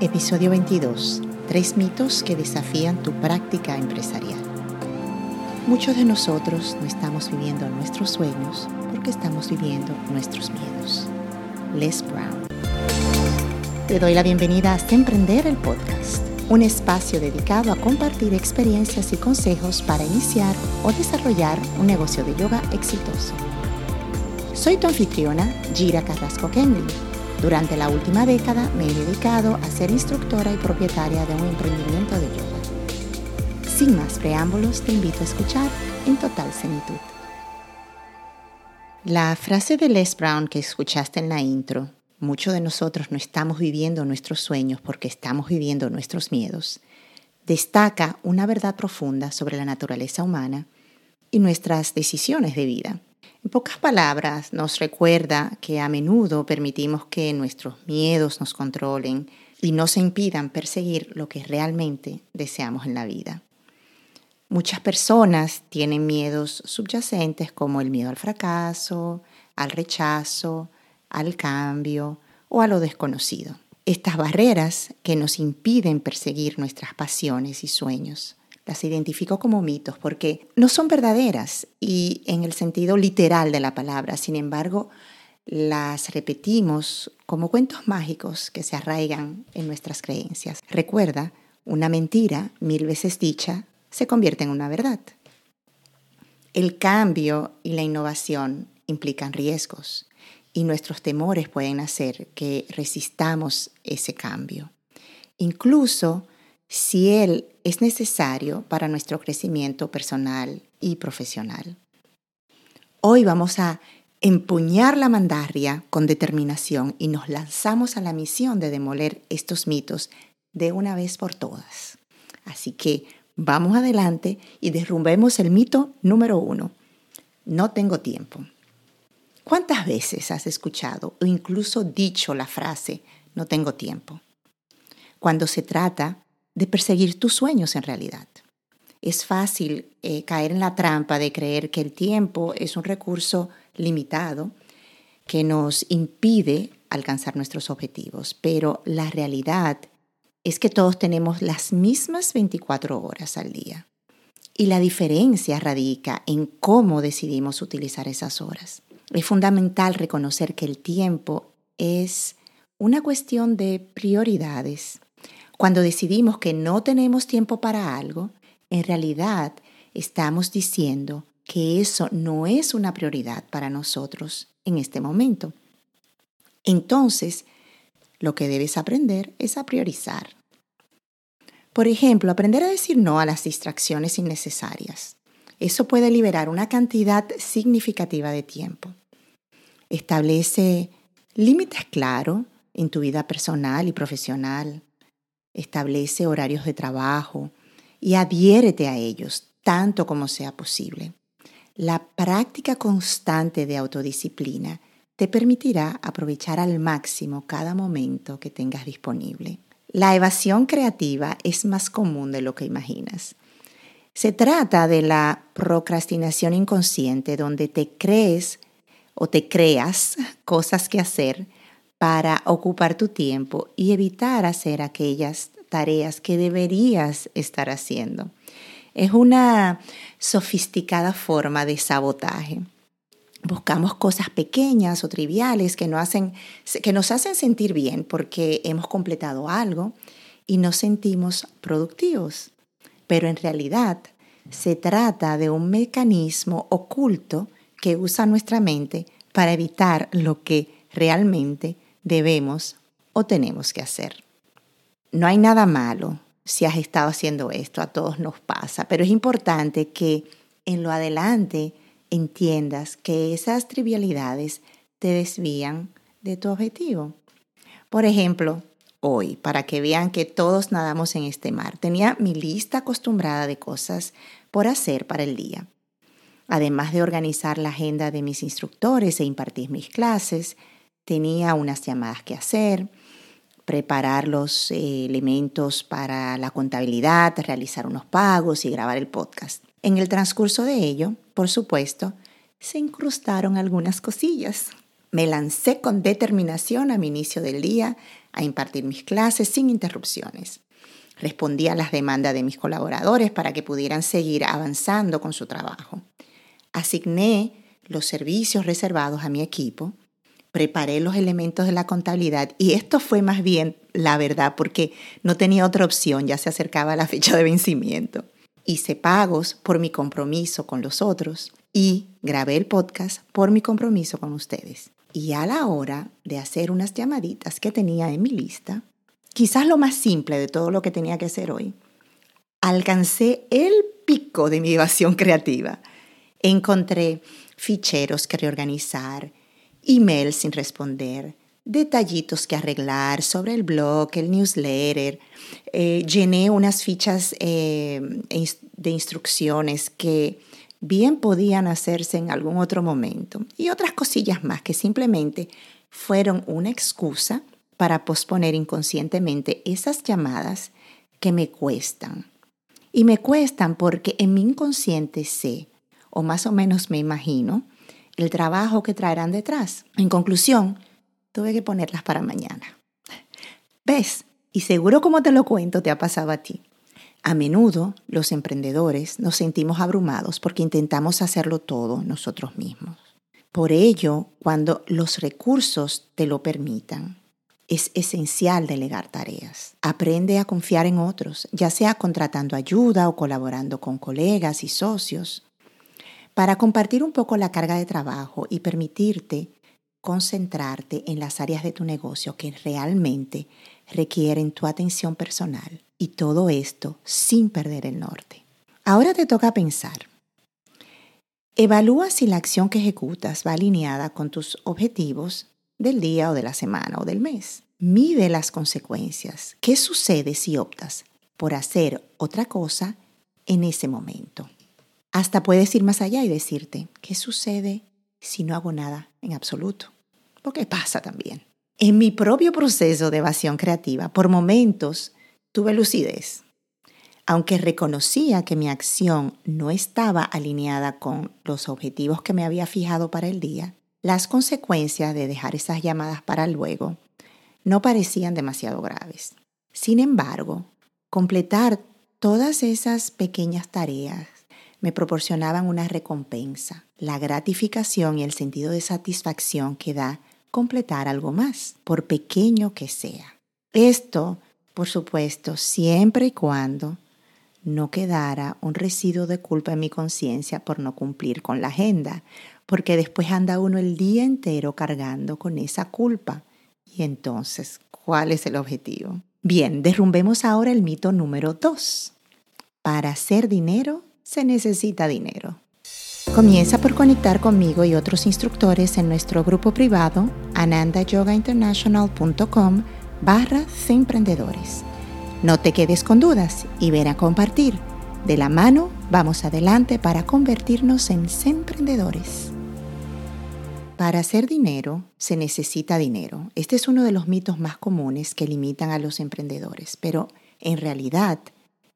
Episodio 22. Tres mitos que desafían tu práctica empresarial. Muchos de nosotros no estamos viviendo nuestros sueños porque estamos viviendo nuestros miedos. Les Brown. Te doy la bienvenida a Emprender el Podcast, un espacio dedicado a compartir experiencias y consejos para iniciar o desarrollar un negocio de yoga exitoso. Soy tu anfitriona, Gira Carrasco Kenley durante la última década me he dedicado a ser instructora y propietaria de un emprendimiento de yoga. Sin más preámbulos, te invito a escuchar en total senitud. La frase de Les Brown que escuchaste en la intro, muchos de nosotros no estamos viviendo nuestros sueños porque estamos viviendo nuestros miedos, destaca una verdad profunda sobre la naturaleza humana y nuestras decisiones de vida. En pocas palabras, nos recuerda que a menudo permitimos que nuestros miedos nos controlen y nos impidan perseguir lo que realmente deseamos en la vida. Muchas personas tienen miedos subyacentes como el miedo al fracaso, al rechazo, al cambio o a lo desconocido. Estas barreras que nos impiden perseguir nuestras pasiones y sueños las identifico como mitos porque no son verdaderas y en el sentido literal de la palabra. Sin embargo, las repetimos como cuentos mágicos que se arraigan en nuestras creencias. Recuerda, una mentira mil veces dicha se convierte en una verdad. El cambio y la innovación implican riesgos y nuestros temores pueden hacer que resistamos ese cambio. Incluso si Él es necesario para nuestro crecimiento personal y profesional. Hoy vamos a empuñar la mandarria con determinación y nos lanzamos a la misión de demoler estos mitos de una vez por todas. Así que vamos adelante y derrumbemos el mito número uno. No tengo tiempo. ¿Cuántas veces has escuchado o incluso dicho la frase no tengo tiempo? Cuando se trata de perseguir tus sueños en realidad. Es fácil eh, caer en la trampa de creer que el tiempo es un recurso limitado que nos impide alcanzar nuestros objetivos, pero la realidad es que todos tenemos las mismas 24 horas al día. Y la diferencia radica en cómo decidimos utilizar esas horas. Es fundamental reconocer que el tiempo es una cuestión de prioridades cuando decidimos que no tenemos tiempo para algo, en realidad estamos diciendo que eso no es una prioridad para nosotros en este momento. Entonces, lo que debes aprender es a priorizar. Por ejemplo, aprender a decir no a las distracciones innecesarias. Eso puede liberar una cantidad significativa de tiempo. Establece límites claros en tu vida personal y profesional establece horarios de trabajo y adhiérete a ellos tanto como sea posible. La práctica constante de autodisciplina te permitirá aprovechar al máximo cada momento que tengas disponible. La evasión creativa es más común de lo que imaginas. Se trata de la procrastinación inconsciente donde te crees o te creas cosas que hacer para ocupar tu tiempo y evitar hacer aquellas tareas que deberías estar haciendo. Es una sofisticada forma de sabotaje. Buscamos cosas pequeñas o triviales que nos hacen, que nos hacen sentir bien porque hemos completado algo y nos sentimos productivos. Pero en realidad se trata de un mecanismo oculto que usa nuestra mente para evitar lo que realmente debemos o tenemos que hacer. No hay nada malo si has estado haciendo esto, a todos nos pasa, pero es importante que en lo adelante entiendas que esas trivialidades te desvían de tu objetivo. Por ejemplo, hoy, para que vean que todos nadamos en este mar, tenía mi lista acostumbrada de cosas por hacer para el día. Además de organizar la agenda de mis instructores e impartir mis clases, tenía unas llamadas que hacer, preparar los eh, elementos para la contabilidad, realizar unos pagos y grabar el podcast. En el transcurso de ello, por supuesto, se incrustaron algunas cosillas. Me lancé con determinación a mi inicio del día a impartir mis clases sin interrupciones. Respondí a las demandas de mis colaboradores para que pudieran seguir avanzando con su trabajo. Asigné los servicios reservados a mi equipo, preparé los elementos de la contabilidad y esto fue más bien la verdad porque no tenía otra opción, ya se acercaba la fecha de vencimiento. Hice pagos por mi compromiso con los otros y grabé el podcast por mi compromiso con ustedes. Y a la hora de hacer unas llamaditas que tenía en mi lista, quizás lo más simple de todo lo que tenía que hacer hoy, alcancé el pico de mi evasión creativa. Encontré ficheros que reorganizar, emails sin responder, detallitos que arreglar sobre el blog, el newsletter. Eh, llené unas fichas eh, de instrucciones que bien podían hacerse en algún otro momento y otras cosillas más que simplemente fueron una excusa para posponer inconscientemente esas llamadas que me cuestan. Y me cuestan porque en mi inconsciente sé, o más o menos me imagino, el trabajo que traerán detrás. En conclusión, tuve que ponerlas para mañana. ¿Ves? Y seguro como te lo cuento te ha pasado a ti. A menudo los emprendedores nos sentimos abrumados porque intentamos hacerlo todo nosotros mismos. Por ello, cuando los recursos te lo permitan, es esencial delegar tareas. Aprende a confiar en otros, ya sea contratando ayuda o colaborando con colegas y socios, para compartir un poco la carga de trabajo y permitirte concentrarte en las áreas de tu negocio que realmente requieren tu atención personal y todo esto sin perder el norte. Ahora te toca pensar. Evalúa si la acción que ejecutas va alineada con tus objetivos del día o de la semana o del mes. Mide las consecuencias. ¿Qué sucede si optas por hacer otra cosa en ese momento? Hasta puedes ir más allá y decirte, ¿qué sucede si no hago nada en absoluto? Porque pasa también. En mi propio proceso de evasión creativa, por momentos tuve lucidez. Aunque reconocía que mi acción no estaba alineada con los objetivos que me había fijado para el día, las consecuencias de dejar esas llamadas para luego no parecían demasiado graves. Sin embargo, completar todas esas pequeñas tareas me proporcionaban una recompensa, la gratificación y el sentido de satisfacción que da completar algo más, por pequeño que sea. Esto por supuesto, siempre y cuando no quedara un residuo de culpa en mi conciencia por no cumplir con la agenda, porque después anda uno el día entero cargando con esa culpa. Y entonces, ¿cuál es el objetivo? Bien, derrumbemos ahora el mito número dos. Para hacer dinero se necesita dinero. Comienza por conectar conmigo y otros instructores en nuestro grupo privado anandayogainternational.com barra emprendedores. No te quedes con dudas y ven a compartir. De la mano vamos adelante para convertirnos en emprendedores. Para hacer dinero se necesita dinero. Este es uno de los mitos más comunes que limitan a los emprendedores, pero en realidad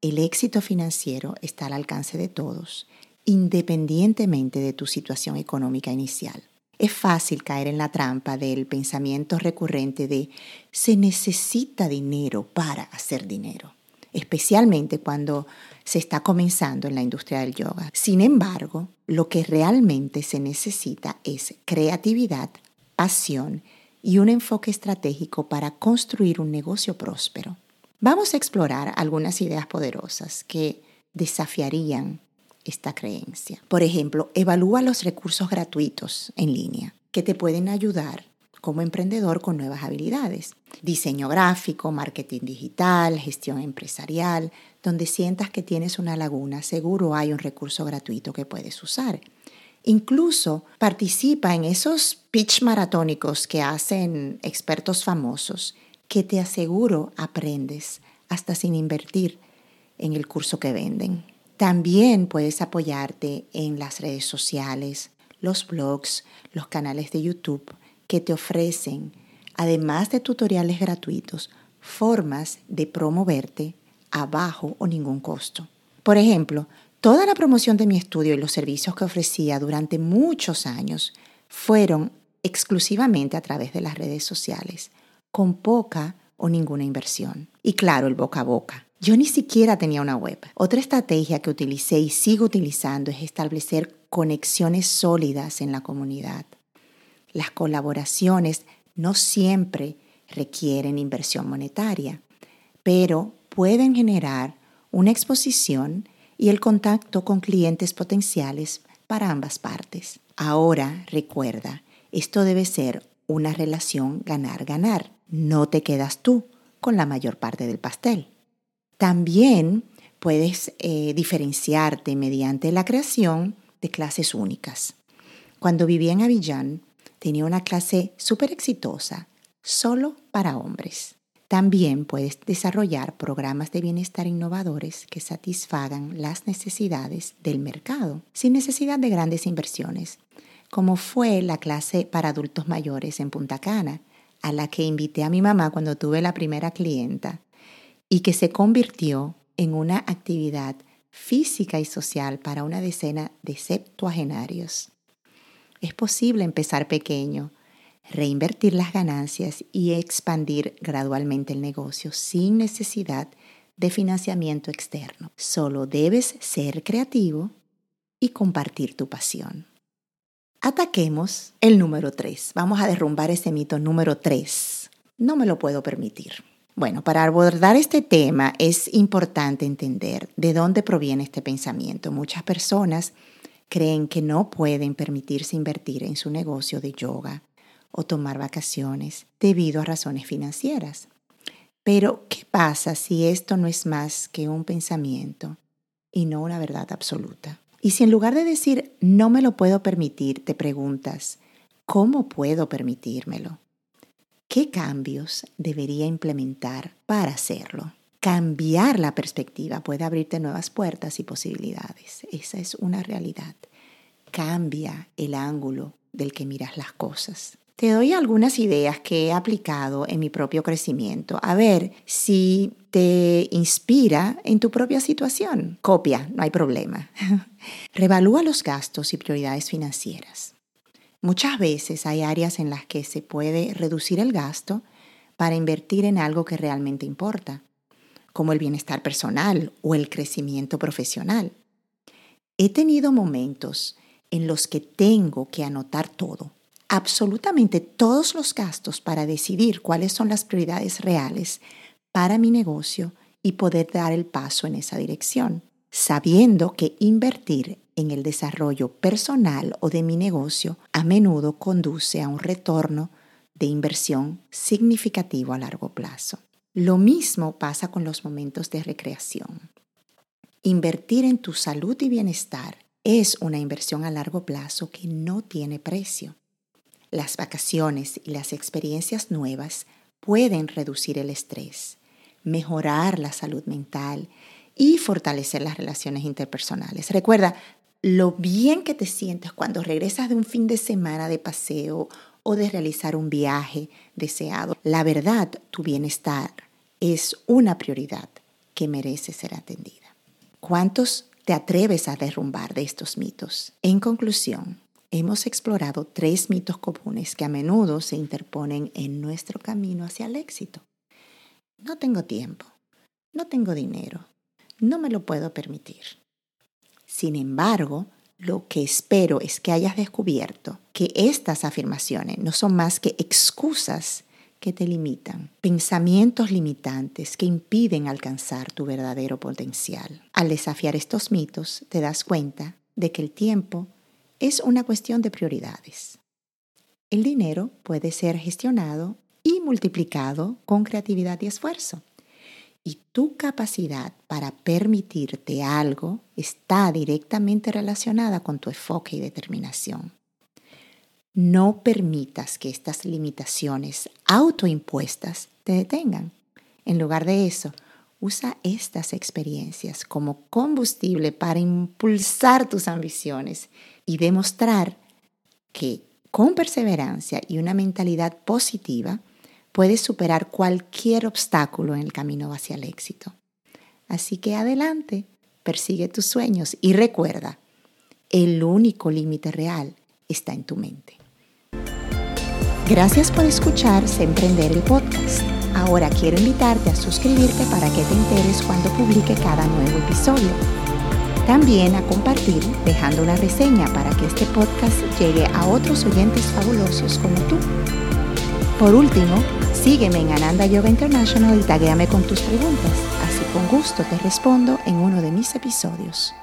el éxito financiero está al alcance de todos, independientemente de tu situación económica inicial. Es fácil caer en la trampa del pensamiento recurrente de se necesita dinero para hacer dinero, especialmente cuando se está comenzando en la industria del yoga. Sin embargo, lo que realmente se necesita es creatividad, pasión y un enfoque estratégico para construir un negocio próspero. Vamos a explorar algunas ideas poderosas que desafiarían esta creencia. Por ejemplo, evalúa los recursos gratuitos en línea que te pueden ayudar como emprendedor con nuevas habilidades. Diseño gráfico, marketing digital, gestión empresarial, donde sientas que tienes una laguna, seguro hay un recurso gratuito que puedes usar. Incluso participa en esos pitch maratónicos que hacen expertos famosos, que te aseguro aprendes hasta sin invertir en el curso que venden. También puedes apoyarte en las redes sociales, los blogs, los canales de YouTube que te ofrecen, además de tutoriales gratuitos, formas de promoverte a bajo o ningún costo. Por ejemplo, toda la promoción de mi estudio y los servicios que ofrecía durante muchos años fueron exclusivamente a través de las redes sociales, con poca o ninguna inversión. Y claro, el boca a boca. Yo ni siquiera tenía una web. Otra estrategia que utilicé y sigo utilizando es establecer conexiones sólidas en la comunidad. Las colaboraciones no siempre requieren inversión monetaria, pero pueden generar una exposición y el contacto con clientes potenciales para ambas partes. Ahora recuerda, esto debe ser una relación ganar-ganar. No te quedas tú con la mayor parte del pastel. También puedes eh, diferenciarte mediante la creación de clases únicas. Cuando vivía en Avillán, tenía una clase súper exitosa, solo para hombres. También puedes desarrollar programas de bienestar innovadores que satisfagan las necesidades del mercado, sin necesidad de grandes inversiones, como fue la clase para adultos mayores en Punta Cana, a la que invité a mi mamá cuando tuve la primera clienta, y que se convirtió en una actividad física y social para una decena de septuagenarios. Es posible empezar pequeño, reinvertir las ganancias y expandir gradualmente el negocio sin necesidad de financiamiento externo. Solo debes ser creativo y compartir tu pasión. Ataquemos el número 3. Vamos a derrumbar ese mito número 3. No me lo puedo permitir. Bueno, para abordar este tema es importante entender de dónde proviene este pensamiento. Muchas personas creen que no pueden permitirse invertir en su negocio de yoga o tomar vacaciones debido a razones financieras. Pero, ¿qué pasa si esto no es más que un pensamiento y no una verdad absoluta? Y si en lugar de decir no me lo puedo permitir, te preguntas, ¿cómo puedo permitírmelo? ¿Qué cambios debería implementar para hacerlo? Cambiar la perspectiva puede abrirte nuevas puertas y posibilidades. Esa es una realidad. Cambia el ángulo del que miras las cosas. Te doy algunas ideas que he aplicado en mi propio crecimiento. A ver si te inspira en tu propia situación. Copia, no hay problema. Revalúa los gastos y prioridades financieras. Muchas veces hay áreas en las que se puede reducir el gasto para invertir en algo que realmente importa, como el bienestar personal o el crecimiento profesional. He tenido momentos en los que tengo que anotar todo absolutamente todos los gastos para decidir cuáles son las prioridades reales para mi negocio y poder dar el paso en esa dirección, sabiendo que invertir en el desarrollo personal o de mi negocio a menudo conduce a un retorno de inversión significativo a largo plazo. Lo mismo pasa con los momentos de recreación. Invertir en tu salud y bienestar es una inversión a largo plazo que no tiene precio. Las vacaciones y las experiencias nuevas pueden reducir el estrés, mejorar la salud mental y fortalecer las relaciones interpersonales. Recuerda lo bien que te sientes cuando regresas de un fin de semana de paseo o de realizar un viaje deseado. La verdad, tu bienestar es una prioridad que merece ser atendida. ¿Cuántos te atreves a derrumbar de estos mitos? En conclusión, hemos explorado tres mitos comunes que a menudo se interponen en nuestro camino hacia el éxito. No tengo tiempo, no tengo dinero, no me lo puedo permitir. Sin embargo, lo que espero es que hayas descubierto que estas afirmaciones no son más que excusas que te limitan, pensamientos limitantes que impiden alcanzar tu verdadero potencial. Al desafiar estos mitos, te das cuenta de que el tiempo es una cuestión de prioridades. El dinero puede ser gestionado y multiplicado con creatividad y esfuerzo. Y tu capacidad para permitirte algo está directamente relacionada con tu enfoque y determinación. No permitas que estas limitaciones autoimpuestas te detengan. En lugar de eso, usa estas experiencias como combustible para impulsar tus ambiciones y demostrar que con perseverancia y una mentalidad positiva puedes superar cualquier obstáculo en el camino hacia el éxito. Así que adelante, persigue tus sueños y recuerda, el único límite real está en tu mente. Gracias por escuchar Se Emprender el podcast. Ahora quiero invitarte a suscribirte para que te enteres cuando publique cada nuevo episodio. También a compartir dejando una reseña para que este podcast llegue a otros oyentes fabulosos como tú. Por último, sígueme en Ananda Yoga International y taguéame con tus preguntas, así con gusto te respondo en uno de mis episodios.